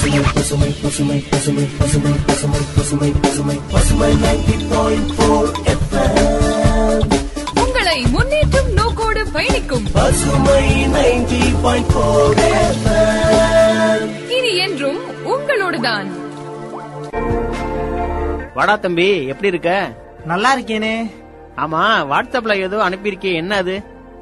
பசுமை பசுமை பசுமை பசுமை பசுமை பசுமை பசுமை பசுமை பசுமை நைன்டி பாயிண்ட் போர் உங்களை முன்னேற்றும் நோக்கோடு பயணிக்கும் பசுமை நைன்டி பாயிண்ட் போர் இனி என்றும் உங்களோடுதான். வாடா தம்பி எப்படி இருக்க? நல்லா இருக்கேனே. ஆமா வாட்ஸ்அப்ல ஏதோ அனுப்பியிருக்கே என்ன அது?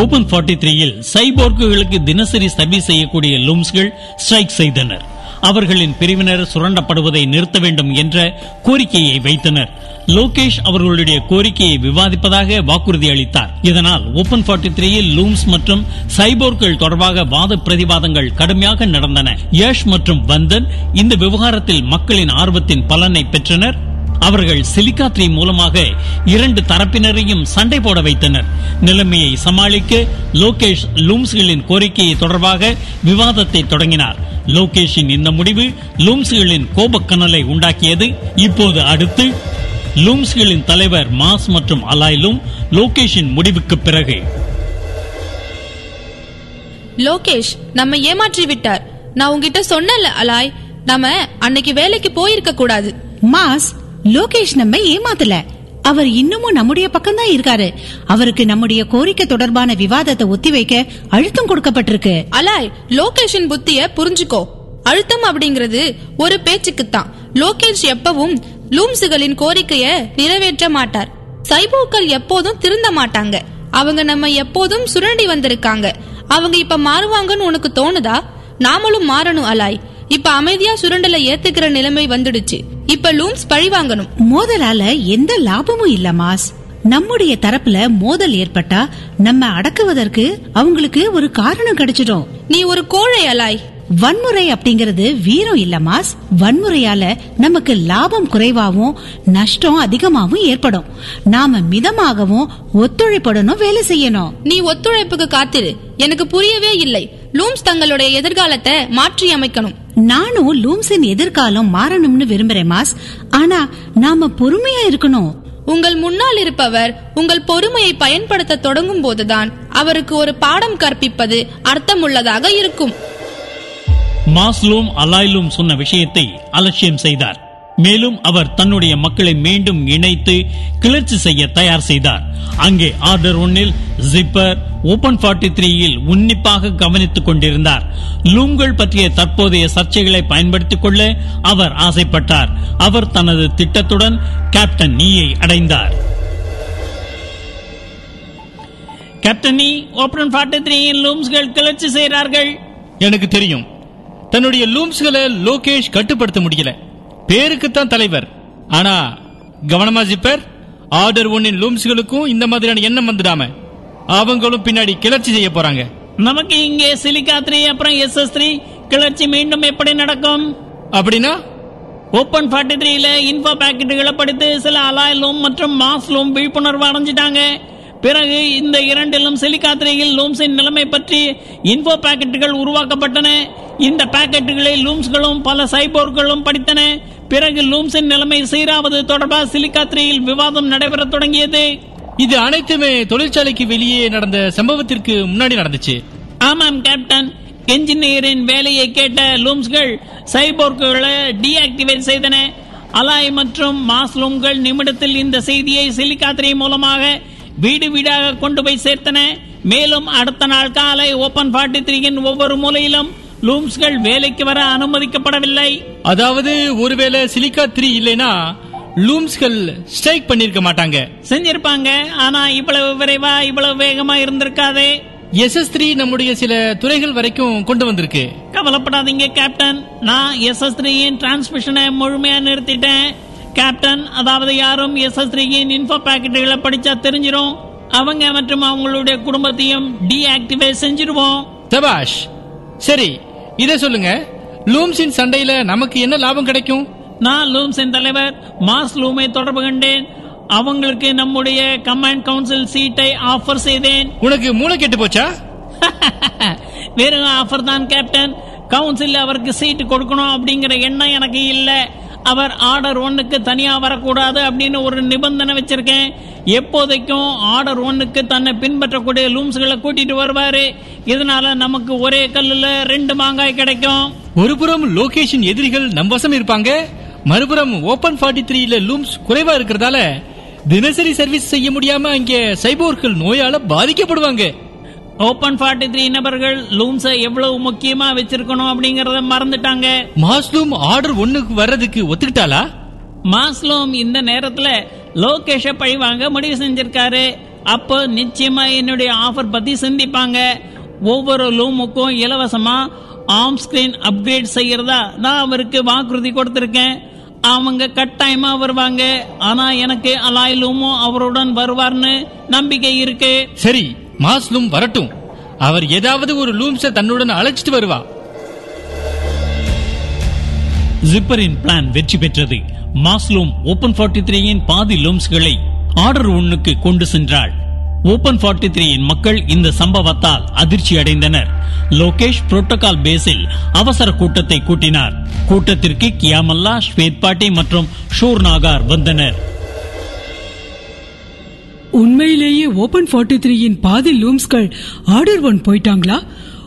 ஓபன் 43 த்ரீயில் சைபோர்க்குகளுக்கு தினசரி சர்வீஸ் செய்யக்கூடிய லூம்ஸ்கள் ஸ்ட்ரைக் செய்தனர். அவர்களின் பிரிவினர் சுரண்டப்படுவதை நிறுத்த வேண்டும் என்ற கோரிக்கையை வைத்தனர். லோகேஷ் அவர்களுடைய கோரிக்கையை விவாதிப்பதாக வாக்குறுதி அளித்தார். இதனால் ஓபன் 43 த்ரீயில் லூம்ஸ் மற்றும் சைபோர்கள் தொடர்பாக வாத பிரதிவாதங்கள் கடுமையாக நடந்தன. யஷ் மற்றும் வந்தன் இந்த விவகாரத்தில் மக்களின் ஆர்வத்தின் பலனை பெற்றனர். அவர்கள் சிலிக்கா த்ரீ மூலமாக இரண்டு தரப்பினரையும் சண்டை போட வைத்தனர். நிலைமையை சமாளிக்க லோகேஷ் லூம்ஸ்களின் கோரிக்கையை தொடர்பாக விவாதத்தை தொடங்கினார். லோகேஷின் இந்த முடிவு லூம்ஸ்களின் கோபக்கனலை உண்டாக்கியது. இப்போது அடுத்து லூம்ஸ்களின் தலைவர் மாஸ் மற்றும் அலாய் லோகேஷின் முடிவுக்கு பிறகு. லோகேஷ் நம்ம ஏமாற்றி விட்டார். நான் உன்கிட்ட சொன்னல அலாய். நம்ம அன்னைக்கு வேலைக்கு போயிருக்க கூடாது. மாஸ் லோகேஷ் நம்ம ஏமாத்தல. அவர் இன்னமும் நம்முடைய பக்கம் தான் இருக்காரு. அவருக்கு நம்முடைய கோரிக்கை தொடர்பான விவாதத்தை ஒத்திவைக்க அழுத்தம் கொடுக்கப்பட்டிருக்கு. அலாய் லோகேஷின் புத்திய புரிஞ்சுக்கோ. அழுத்தம் அப்படிங்கிறது ஒரு பேச்சுக்குத்தான். லோகேஷ் எப்பவும் லூம்ஸுகளின் கோரிக்கைய நிறைவேற்ற மாட்டார். சைபோக்கள் எப்போதும் திருந்த மாட்டாங்க. அவங்க நம்ம எப்போதும் சுரண்டி வந்திருக்காங்க. அவங்க இப்ப மாறுவாங்கன்னு உனக்கு தோணுதா? நாமளும் மாறணும் அலாய். இப்ப அமைதியா சுரண்டலை ஏத்துக்கிற நிலைமை வந்துடுச்சு. இப்ப லூம்ஸ் பழி வாங்கணும். மோதலால எந்த லாபமும் இல்ல மாஸ். நம்முடைய தரப்புல மோதல் ஏற்பட்டா நம்ம அடக்குவதற்கு அவங்களுக்கு ஒரு காரணம் கிடைச்சிடும். நீ ஒரு கோழை அலாய். வன்முறை அப்படிங்கறது வீரம் இல்ல மாஸ். வன்முறையால நமக்கு லாபம் குறைவாகவும் நஷ்டம் அதிகமாகவும் ஏற்படும். நாம மிதமாகவும் ஒத்துழைப்புடனும் வேலை செய்யணும். நீ ஒத்துழைப்புக்கு காத்திரு. எனக்கு புரியவே இல்லை. லூம்ஸ் தங்களுடைய எதிர்காலத்தை மாற்றி அமைக்கணும். நானும் லூம்ஸின் எதிர்காலம் மாறணும்னு விரும்புறேன் மாஸ். ஆனா நாம பொறுமையா இருக்கணும். உங்கள் முன்னால் இருப்பவர் உங்கள் பொறுமையை பயன்படுத்த தொடங்கும் போதுதான் அவருக்கு ஒரு பாடம் கற்பிப்பது அர்த்தமுள்ளதாக இருக்கும். மாஸ்லூம் அலாய்லும் சொன்ன விஷயத்தை அலட்சியம் செய்தார். மேலும் அவர் தன்னுடைய மக்களை மீண்டும் இணைத்து கிளர்ச்சி செய்ய தயார் செய்தார். அங்கே ஆர்டர் ஒன்னில் ஜிப்பர் ஓபன் 43 த்ரீயில் உன்னிப்பாக கவனித்துக் கொண்டிருந்தார். லூம்கள் பற்றிய தற்போதைய சர்ச்சைகளை பயன்படுத்திக் கொள்ள அவர் ஆசைப்பட்டார். அவர் தனது திட்டத்துடன் கேப்டன் நீயை அடைந்தார். கேப்டன் நீ ஓபன் ஃபார்ட்டி த்ரீயின் லூம்ஸ்கள் கிளர்ச்சி செய்கிறார்கள். எனக்கு தெரியும். தன்னுடைய லூம்ஸ்களை லோகேஷ் கட்டுப்படுத்த முடியல. பேருக்குத்தான் தலைவர். ஆனா கவனமா ஜிப்பர் ஆர்டர் ஒன்னின் லூம்ஸ்களுக்கும் இந்த மாதிரியான எண்ணம் வந்துடாம. அவங்களும் பின்னாடி கிளர்ச்சி செய்ய போறாங்க. நமக்கு இங்கே சிலிக்கா த்ரீ அப்புறம் எஸ் எஸ் த்ரீ கிளர்ச்சி மீண்டும் எப்படி நடக்கும்? அப்படின்னா ஓபன் 43 த்ரீல இன்ஃபோ பாக்கெட்டுகளை படித்து சில அலாயிலும் மற்றும் மாஸ்லும் விழிப்புணர்வு அடைஞ்சிட்டாங்க. பிறகு இந்த இரண்டிலும் சிலிக்கா த்ரீயில் லூம்ஸின் நிலைமை பற்றி இன்ஃபோ பாக்கெட்டுகள் உருவாக்கப்பட்டன. இந்த பாக்கெட்டுகளை லூம்ஸ்களும் பல சைபோர்களும் படித்தன. பிறகு லூம்ஸின் நிலைமை சீராவது தொடர்பாக சிலிக்கா த்ரீயில் விவாதம் நடைபெறத் தொடங்கியது. இது அனைத்துமே தொழிற்சாலைக்கு வெளியே நடந்த சம்பவத்திற்கு முன்னாடி நடந்துச்சு. ஆமாம் கேப்டன் என்ஜினியரின் வேலையை கேட்ட லூம்ஸ்கள் சைபோர்க்குகளை டீஆக்டிவேட் செய்தன. அலாய் மற்றும் மாஸ்லூம்கள் நிமிடத்தில் இந்த செய்தியை சிலிக்காத்திரை மூலமாக வீடு வீடாக கொண்டு போய் சேர்த்தன. மேலும் அடுத்த நாள் காலை ஓபன் ஃபார்ட்டி த்ரீயின் ஒவ்வொரு மூலையிலும் லூம்ஸ்கள் வேலைக்கு வர அனுமதிக்கப்படவில்லை. அதாவது ஒருவேளை சிலிக்கா த்ரீ இல்லைனா லூம்ஸ்கள் ஸ்ட்ரைக் பண்ணிருக்க மாட்டாங்க. செஞ்சிருப்பாங்க. ஆனா இவ்வளவு விரைவா இவ்வளவு வேகமா இருந்திருக்காதே. எஸ்எஸ் த்ரீ நம்முடைய சில துறைகள் வரைக்கும் கொண்டு வந்திருக்கு. கவலைப்படாதீங்க கேப்டன் நான் எஸ்எஸ் த்ரீயின் டிரான்ஸ்மிஷனை முழுமையா நிறுத்திட்டேன். கேப்டன் அதாவது யாரும் எஸ்எஸ் த்ரீயின் இன்ஃபோ பாக்கெட்டுகளை படிச்சா தெரிஞ்சிரும். அவங்க மற்றும் அவங்களுடைய குடும்பத்தையும் டீஆக்டிவேட் செஞ்சிருவோம். தபாஷ் சரி இதை சொல்லுங்க. லூம்ஸின் சண்டையில நமக்கு என்ன லாபம் கிடைக்கும்? நான் லூம்ஸின் தலைவர் மாஸ் லூமை தொடர்பு கண்டேன். அவங்களுக்கு நம்முடைய கமாண்ட் கவுன்சில் சீட்டை ஆஃபர் செய்தேன். உனக்கு மூளை கெட்டு போச்சா? வெறும் ஆஃபர் தான் கேப்டன். கவுன்சில் அவருக்கு சீட்டு கொடுக்கணும் அப்படிங்கிற எண்ணம் எனக்கு இல்ல. அவர் ஆர்டர் ஒன்னுக்கு தனியா வரக்கூடாது அப்படின்னு ஒரு நிபந்தனை வச்சிருக்கேன். எப்போதைக்கும் ஆர்டர் ஒன்னுக்கு தன்னை பின்பற்றக்கூடிய லூம்ஸ்களை கூட்டிட்டு வருவாரு. இதனால நமக்கு ஒரே கல்லுல ரெண்டு மாங்காய் கிடைக்கும். ஒரு புறம் லோகேஷன் எதிரிகள் நம் வசம் இருப்பாங்க மறுபுறம் ஓபன் ஃபார்ட்டி த்ரீல லூம்ஸ் குறைவா இருக்கிறதால தினசரி சர்வீஸ் செய்ய முடியாம அங்க சைபோர்கள் நோயால பாதிக்கப்படுவாங்க. ஓபன் ஃபார்ட்டி த்ரீ நபர்கள் லூம்ஸை எவ்வளவு முக்கியமா வச்சிருக்கணும் அப்படிங்கறத மறந்துட்டாங்க. மாஸ்லூம் ஆர்டர் ஒண்ணுக்கு வர்றதுக்கு ஒத்துக்கிட்டாளா? மாஸ்லோம் இந்த நேரத்துல லோகேஷ பழி வாங்க முடிவு செஞ்சிருக்காரு. அப்போ நிச்சயமா என்னுடைய ஆஃபர் பத்தி சிந்திப்பாங்க. ஒவ்வொரு லூமுக்கும் இலவசமா ஆம் ஸ்கிரீன் அப்கிரேட் செய்யறதா நான் அவருக்கு வாக்குறுதி கொடுத்திருக்கேன். அவங்க கட்டாயமா வருவாங்க. ஆனா எனக்கு அலாய் லூமும் அவருடன் வருவார்னு நம்பிக்கை இருக்கு. சரி மாஸ்லூம் வரட்டும். அவர் ஏதாவது ஒரு லூம்ஸ தன்னுடன் அழைச்சிட்டு வருவா. ஜிப்பரின் பிளான் வெற்றி பெற்றது. மாஸ்லூம் ஓபன் ஃபார்ட்டி த்ரீயின் பாதி லூம்ஸ்களை ஆர்டர் ஒன்னுக்கு கொண்டு சென்றாள். ஓபன் ஃபார்ட்டி த்ரீயின் மக்கள் இந்த சம்பவத்தால் அதிர்ச்சி அடைந்தனர் லோகேஷ் புரோட்டோகால் பேஸில் அவசர கூட்டத்தை கூட்டினார். கூட்டத்திற்கு கியாமல்லா ஸ்வேத் பாட்டி மற்றும் ஷூர் நாகார் வந்தனர். உண்மையிலேயே ஓபன் ஃபார்ட்டி த்ரீயின் பாதி லூம்ஸ்கள் ஆர்டர் ஒன் போயிட்டாங்களா?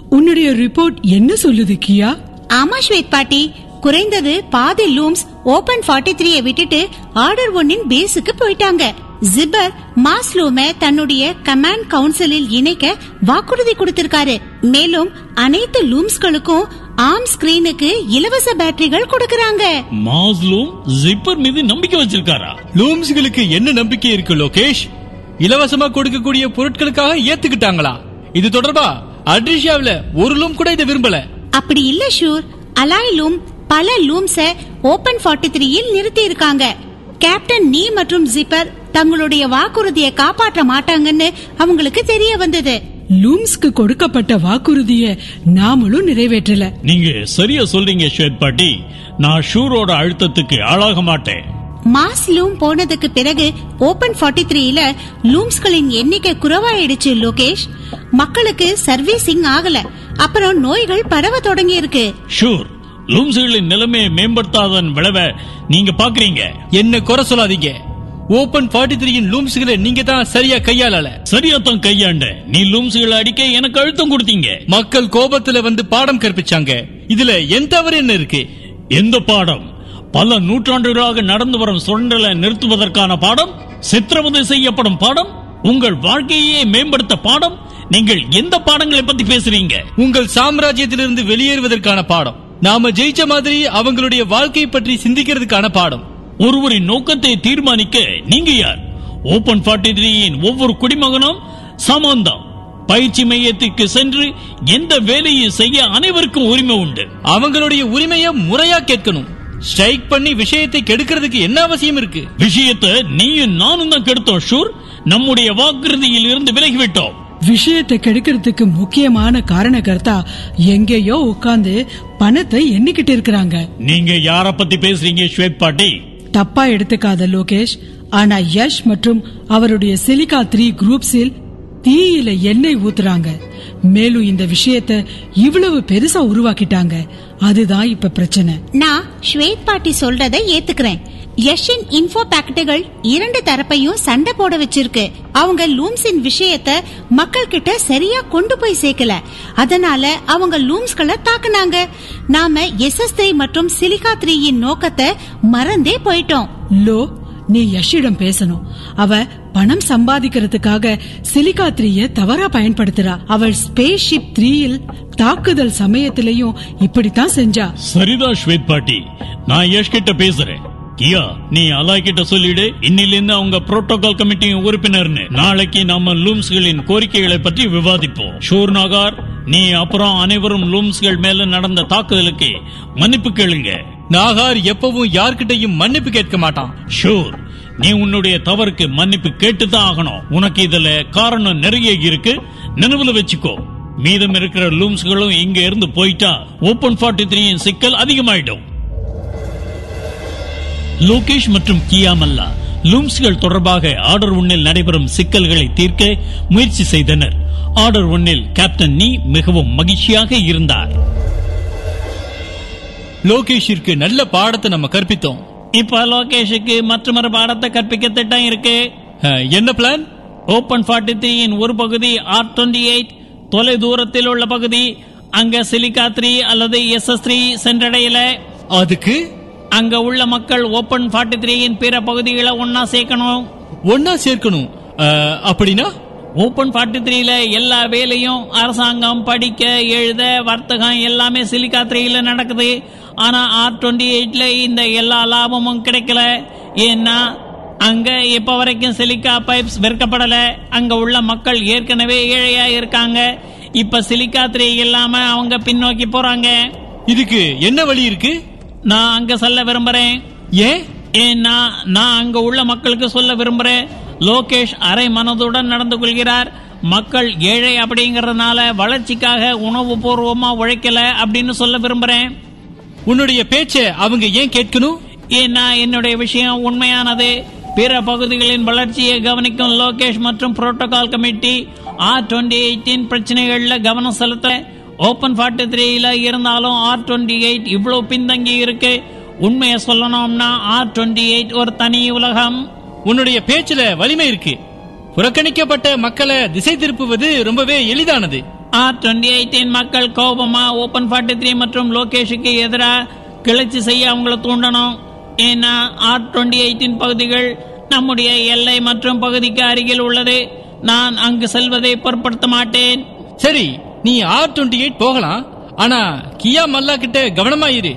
உன்னுடைய ரிப்போர்ட் என்ன சொல்லுது கியா? ஆமா ஸ்வேத் பாட்டி. குறைந்தது பாதி லூம்ஸ் ஓபன் ஃபார்ட்டி த்ரீய விட்டுட்டு ஆர்டர் ஒன்னின் பேஸுக்கு போயிட்டாங்க. ஜிப்பர் மாஸ்லூமை தன்னுடைய கமாண்ட் கவுன்சிலில் இணைக்க வாக்குறுதி கொடுத்திருக்காரு. மேலும் அனைத்து லூம்ஸ்களுக்கும் ஆம் ஸ்கிரீனுக்கு இலவச பேட்டரிகள் கொடுக்கறாங்க. மாஸ்லூம் ஜிப்பர் மீது நம்பிக்கை வச்சிருக்காரா? லூம்ஸ்களுக்கு என்ன நம்பிக்கை இருக்கு லோகேஷ்? இலவசமா கொடுக்கக்கூடிய பொருட்களுக்காக ஏத்துக்கிட்டாங்களா? இது தொடர்பா? அட்ரிஷியாவில ஒரு லூம் கூட இதை விரும்பல. அப்படி இல்ல ஷூர். அலாய் லூம் பல லூம்ஸ ஓபன் ஃபார்ட்டி த்ரீயில் நிறுத்தி இருக்காங்க கேப்டன் நீ மற்றும் ஜிப்பர் தங்களுடைய வாக்குறுதியை காப்பாற்ற மாட்டாங்கன்னு அவங்களுக்கு தெரிய வந்தது. லூம்ஸ்க்கு கொடுக்கப்பட்ட வாக்குறுதிய நாமளும் நிறைவேற்றல. நீங்க சரியா சொல்றீங்க ஸ்வேத் பாட்டி. நான் ஷூரோட அழுத்தத்துக்கு ஆளாக மாட்டேன். மாஸ் லூம் போனதுக்கு பிறகு ஓபன் ஃபார்ட்டி த்ரீல லூம்ஸ்களின் எண்ணிக்கை குறைவாயிடுச்சு லோகேஷ். மக்களுக்கு சர்வீசிங் ஆகல. அப்புறம் நோய்கள் பரவ தொடங்கி இருக்கு ஷூர். லூம்ஸ்களின் நிலைமையை மேம்படுத்தாதன் விளைவை நீங்க பாக்குறீங்க. என்ன குறை சொல்லாதீங்க. ஓபன் ஃபார்ட்டி த்ரீயின் லூம்ஸ்களை நீங்க தான் சரியா கையாளல. சரியா தான் கையாண்ட. நீ லூம்ஸ்களை அடிக்க எனக்கு அழுத்தம் கொடுத்தீங்க. மக்கள் கோபத்துல வந்து பாடம் கற்பிச்சாங்க. இதுல என் தவறு என்ன இருக்கு? எந்த பாடம்? பல நூற்றாண்டுகளாக நடந்து வரும் சுரண்டலை நிறுத்துவதற்கான பாடம்? சித்திரவதை செய்யப்படும் பாடம்? உங்கள் வாழ்க்கையே மேம்படுத்த பாடம்? நீங்கள் எந்த பாடங்களை பத்தி பேசுறீங்க? உங்கள் சாம்ராஜ்யத்திலிருந்து வெளியேறுவதற்கான பாடம். நாம ஜெயிச்ச மாதிரி அவங்களுடைய வாழ்க்கை பற்றி சிந்திக்கிறதுக்கான பாடம். ஒருவரின் நோக்கத்தை தீர்மானிக்க நீங்க யார்? ஓபன் ஃபார்ட்டி த்ரீயின் ஒவ்வொரு குடிமகனும் சமந்தான் பயிற்சி மையத்திற்கு சென்று எந்த வேலையை செய்ய அனைவருக்கும் உரிமை உண்டு. அவங்களுடைய உரிமையை முறையா கேட்கணும். ஸ்ட்ரைக் பண்ணி விஷயத்தை கெடுக்கிறதுக்கு என்ன அவசியம் இருக்கு? விஷயத்தை நீயும் நானும் தான் கெடுத்தோம் ஷூர். நம்முடைய வாக்குறுதியில் இருந்து விலகிவிட்டோம். விஷயத்தை கெடுக்கிறதுக்கு முக்கியமான காரணகர்த்தா எங்கேயோ உட்கார்ந்து பணத்தை எண்ணிக்கிட்டு இருக்கிறாங்க. நீங்க யார பத்தி பேசுறீங்க ஸ்வேத் பாட்டி? தப்பா எடுத்துக்காத லோகேஷ் ஆனா யஷ் மற்றும் அவருடைய சிலிகா த்ரீ குரூப்ஸில் தீயில எண்ணெய் ஊத்துறாங்க. மேலும் இந்த விஷயத்தை இவ்வளவு பெருசா உருவாக்கிட்டாங்க. அதுதான் இப்ப பிரச்சனை. நான் ஸ்வேத் பாட்டி சொல்றதை ஏத்துக்கிறேன். யஷின் இன்ஃபோ பாக்கெட்டுகள் இரண்டு தரப்பையும் சண்டை போட வச்சிருக்கு. அவங்க லூம்ஸின் விஷயத்த மக்கள் கிட்ட சரியா கொண்டு போய் சேர்க்கல. அதனால அவங்க லூம்ஸ்களை தாக்குனாங்க. நாம எஸ்எஸ் த்ரீ மற்றும் சிலிகா த்ரீயின் நோக்கத்தை மறந்தே போயிட்டோம். லோ நீ யஷிடம் பேசணும். அவ பணம் சம்பாதிக்கிறதுக்காக சிலிகா த்ரீய தவறா பயன்படுத்துறா. அவள் ஸ்பேஸ் ஷிப் த்ரீயில் தாக்குதல் சமயத்திலையும் இப்படித்தான் செஞ்சா. சரிதான் ஸ்வேத் பாட்டி நான் யஷ் கிட்ட பேசுறேன். கியா நீ அலாய் கிட்ட சொல்லிடு. இன்னிலிருந்து அவங்க புரோட்டோகால் கமிட்டி உறுப்பினர்னு. நாளைக்கு நாம லூம்ஸ்களின் கோரிக்கைகளை பற்றி விவாதிப்போம். ஷூர் நகார் நீ அப்புறம் அனைவரும் லூம்ஸ்கள் மேல நடந்த தாக்குதலுக்கு மன்னிப்பு கேளுங்க. நாகார் எப்பவும் யார்கிட்டயும் மன்னிப்பு கேட்க மாட்டான். ஷூர் நீ உன்னுடைய தவறுக்கு மன்னிப்பு கேட்டுதான் ஆகணும். உனக்கு இதுல காரணம் நிறைய இருக்கு. நினைவுல வச்சுக்கோ. மீதம் இருக்கிற லூம்ஸ்களும் இங்க இருந்து போயிட்டா ஓபன் ஃபார்ட்டி த்ரீ சிக்கல் அதிகமாயிடும். லோகேஷ் மற்றும் கியா மல்லா லூம்ஸ்கள் தொடர்பாக ஆர்டர் ஒன்னில் நடைபெறும் சிக்கல்களை தீர்க்க முயற்சி செய்தனர். ஆர்டர் ஒன்னில் கேப்டன் நீ மிகவும் மகிழ்ச்சியாக இருந்தார். லோகேஷிற்கு நல்ல பாடத்தை நம்ம கற்பித்தோம். இப்ப லோகேஷுக்கு மற்றொரு பாடத்தை கற்பிக்க திட்டம் இருக்கு என்ன பிளான்? ஓபன் ஃபார்ட்டி த்ரீயின் ஒரு பகுதி ஆர் டுவெண்டி எயிட் தொலை தூரத்தில் உள்ள பகுதி அங்க சிலிகா த்ரீ அல்லது எஸ் எஸ் த்ரீ சென்றடையல. அதுக்கு? அங்க உள்ள மக்கள் ஓபன் ஃபார்ட்டி த்ரீயின் பிற பகுதிகளை ஒன்னா சேர்க்கணும். ஒன்னா சேர்க்கணும். அப்படின்னா? ஓபன் ஃபார்ட்டி த்ரீல எல்லா வேலையும் அரசாங்கம் படிக்க எழுத வர்த்தகம் எல்லாமே சிலிகா த்ரீல நடக்குது. ஆனா ஆர் டுவெண்ட்டி எயிட்ல இந்த எல்லா லாபமும் கிடைக்கல. ஏன்னா அங்க இப்ப வரைக்கும் சிலிக்கா பைப்ஸ் விற்கப்படல. அங்க உள்ள மக்கள் ஏற்கனவே ஏழையா இருக்காங்க. இப்ப சிலிக்கா த்ரீ இல்லாம அவங்க பின்னோக்கி போறாங்க. இதுக்கு என்ன வழி இருக்கு? நான் அங்க சொல்ல விரும்புறேன். ஏன் ஏன்னா நான் அங்க உள்ள மக்களுக்கு சொல்ல விரும்புறேன். லோகேஷ் அரை மனதுடன் நடந்து கொள்கிறார். மக்கள் ஏழை அப்படிங்கறதுனால வளர்ச்சிக்காக உணவு பூர்வமா உழைக்கல அப்படின்னு சொல்ல விரும்புறேன். உன்னுடைய பேச்ச அவங்க ஏன் கேட்கணும்? ஏன்னா என்னுடைய விஷயம் உண்மையானது. பிற பகுதிகளின் வளர்ச்சியை கவனிக்கும் லோகேஷ் மற்றும் protocol committee R twenty eighteen பிரச்சனைகள்ல கவனம் செலுத்த ஓபன் ஃபார்ட்டி த்ரீல இருந்தாலும் ஆர் டுவெண்ட்டி எயிட் இவ்வளவு பின்தங்கி இருக்கு. உண்மையை சொல்லணும்னா ஆர் டுவெண்ட்டி எயிட் ஒரு தனி உலகம். உன்னுடைய பேச்சுல வலிமை இருக்கு. புறக்கணிக்கப்பட்ட மக்களை திசை திருப்புவது ரொம்பவே எளிதானது. ஆர் டுவெண்ட்டி எயிட்டின் மக்கள் கோபமா ஓபன் ஃபார்ட்டி த்ரீ மற்றும் லோகேஷுக்கு எதிராக கிளர்ச்சி செய்ய அவங்கள தூண்டணும். ஏன்னா ஆர் டுவெண்ட்டி எயிட்டின் பகுதிகள் நம்முடைய எல்லை மற்றும் பகுதிக்கு அருகில் உள்ளது. நான் அங்கு செல்வதை பொருட்படுத்த மாட்டேன். சரி நீ ஆர் டுவெண்ட்டி எயிட் போகலாம். ஆனா கியா மல்லா கிட்ட கவனமா இரு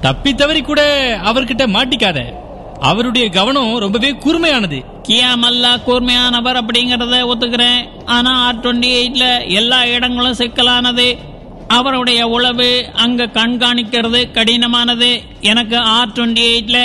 தப்பி தவறி கூட அவர்கிட்ட மாட்டிக்காத. அவருடைய கவனம் ரொம்பவே கூர்மையானது. கியா மல்லா கூர்மையானவர் அப்படிங்கறத ஒத்துக்கிறேன். ஆனா ஆர் டுவெண்ட்டி எயிட்ல எல்லா இடங்களும் சிக்கலானது. அவருடைய உளவு அங்க கண்காணிக்கிறது கடினமானது. எனக்கு ஆர் டுவெண்ட்டி எயிட்ல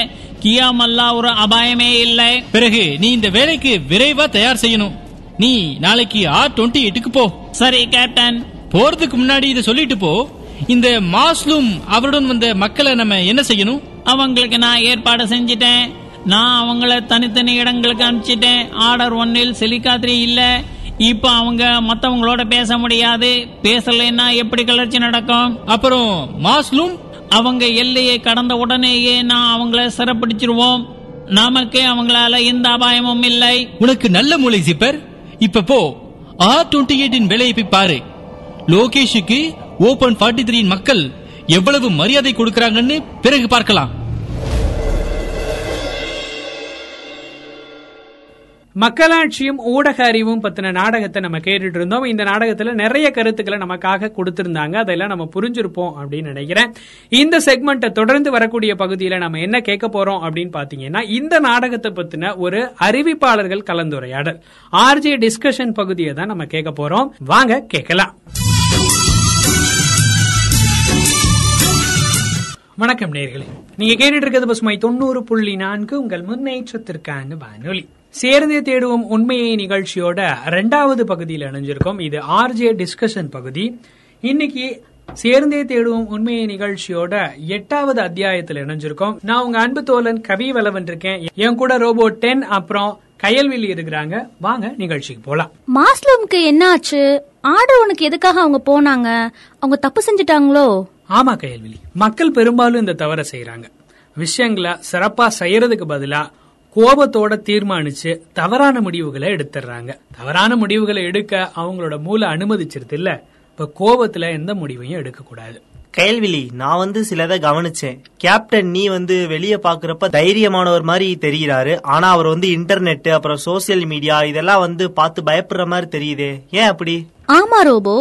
கியா மல்லா ஒரு அபாயமே இல்லை. பிறகு நீ இந்த வேலைக்கு விரைவா தயார் செய்யணும். நீ நாளைக்கு ஆர் டுவெண்ட்டி எயிட்டுக்கு போ. சரி கேப்டன். போறதுக்கு முன்னாடி இதை சொல்லிட்டு போ. இந்த மாஸ்லும் அவருடன் வந்த மக்களை நம்ம என்ன செய்யணும்? அவங்களுக்கு நான் ஏற்பாடு செஞ்சிட்டேன். நான் அவங்கள தனித்தனி இடங்களுக்கு அனுப்பிச்சிட்டேன். ஆர்டர் ஒன்னில் சிலிக்காத்திரி இல்ல. இப்ப அவங்க மத்தவங்களோட பேச முடியாது. பேசலைன்னா எப்படி கிளர்ச்சி நடக்கும்? அப்புறம் மாஸ்லும்? அவங்க எல்லையை கடந்த உடனேயே நான் அவங்கள சிறப்பிடிச்சிருவோம். நமக்கு அவங்களால எந்த அபாயமும் இல்லை. உனக்கு நல்ல மூளை ஜிப்பர் இப்ப போ. ஆர் டுவெண்ட்டி எயிட்டின் வேலையை போய் பாரு. லோகேஷுக்கு ஓபன் ஃபார்ட்டி த்ரீ மக்கள் எவ்வளவு மரியாதை கொடுக்கிறாங்கன்னு பிறகு பார்க்கலாம். மக்களாட்சியும் ஊடக அறிவும் பத்தின நாடகத்தை நம்ம கேட்டுட்டு இருந்தோம். இந்த நாடகத்துல நிறைய கருத்துக்களை நமக்காக கொடுத்திருந்தாங்க. அதெல்லாம் நம்ம புரிஞ்சிருப்போம் அப்படின்னு நினைக்கிறேன். இந்த செக்மெண்ட்டை தொடர்ந்து வரக்கூடிய பகுதியில நம்ம என்ன கேட்க போறோம் அப்படின்னு பாத்தீங்கன்னா இந்த நாடகத்தை பத்தின ஒரு அறிவிப்பாளர்கள் கலந்துரையாடல். ஆர்ஜே டிஸ்கஷன் பகுதியை தான் நம்ம கேட்க போறோம். வாங்க கேட்கலாம். வணக்கம் நேர்களே. நீங்க கேட்டுட்டு இருக்கிறது பசுமை தொண்ணூறு புள்ளி நான்கு உங்கள் முன்னேற்றத்திற்கான வானொலி. சேர்ந்தே தேடுவோம் உண்மையை நிகழ்ச்சியோட ரெண்டாவது பகுதியில் இணைஞ்சிருக்கோம். இது ஆர்ஜே டிஸ்கஷன் பகுதி. இன்னைக்கு சேர்ந்தே தேடுவோம் உண்மையை நிகழ்ச்சியோட எட்டாவது அத்தியாயத்தில் இணைஞ்சிருக்கோம். நான் உங்க அன்பு தோழன் கவி வலவன் இருக்கேன். என் கூட ரோபோ டென் அப்புறம் கயல்விழி இருக்கிறாங்க வாங்க நிகழ்ச்சிக்கு போலாம். மாஸ்லோம்க்கு என்ன ஆச்சு ஆர்டர் உனக்கு எதுக்காக அவங்க போனாங்க? அவங்க தப்பு செஞ்சுட்டாங்களோ? ஆமா கையல்விழி மக்கள் பெரும்பாலும் இந்த தவறை செய்யறாங்க விஷயங்களை சிறப்பா செய்யறதுக்கு பதிலா கோபத்தோட தீர்மானிச்சு தவறான முடிவுகளை எடுத்துடுறாங்க. தவறான முடிவுகளை எடுக்க அவங்களோட மூளை அனுமதிச்சிருது இல்ல. இப்ப கோபத்துல எந்த முடிவையும் எடுக்க கூடாது கேள்விலி நான் வந்து சிலதை கவனிச்சேன். கேப்டன் நீ வந்து வெளியே பாக்குறப்ப தைரியமானவர் மாதிரி தெரிகிறாரு ஆனா அவர் வந்து இன்டர்நெட் அப்புறம் சோசியல் மீடியா இதெல்லாம் வந்து பார்த்து பயப்படுற மாதிரி தெரியுதே. ஏன் அப்படி? ஆமா ரோபோ.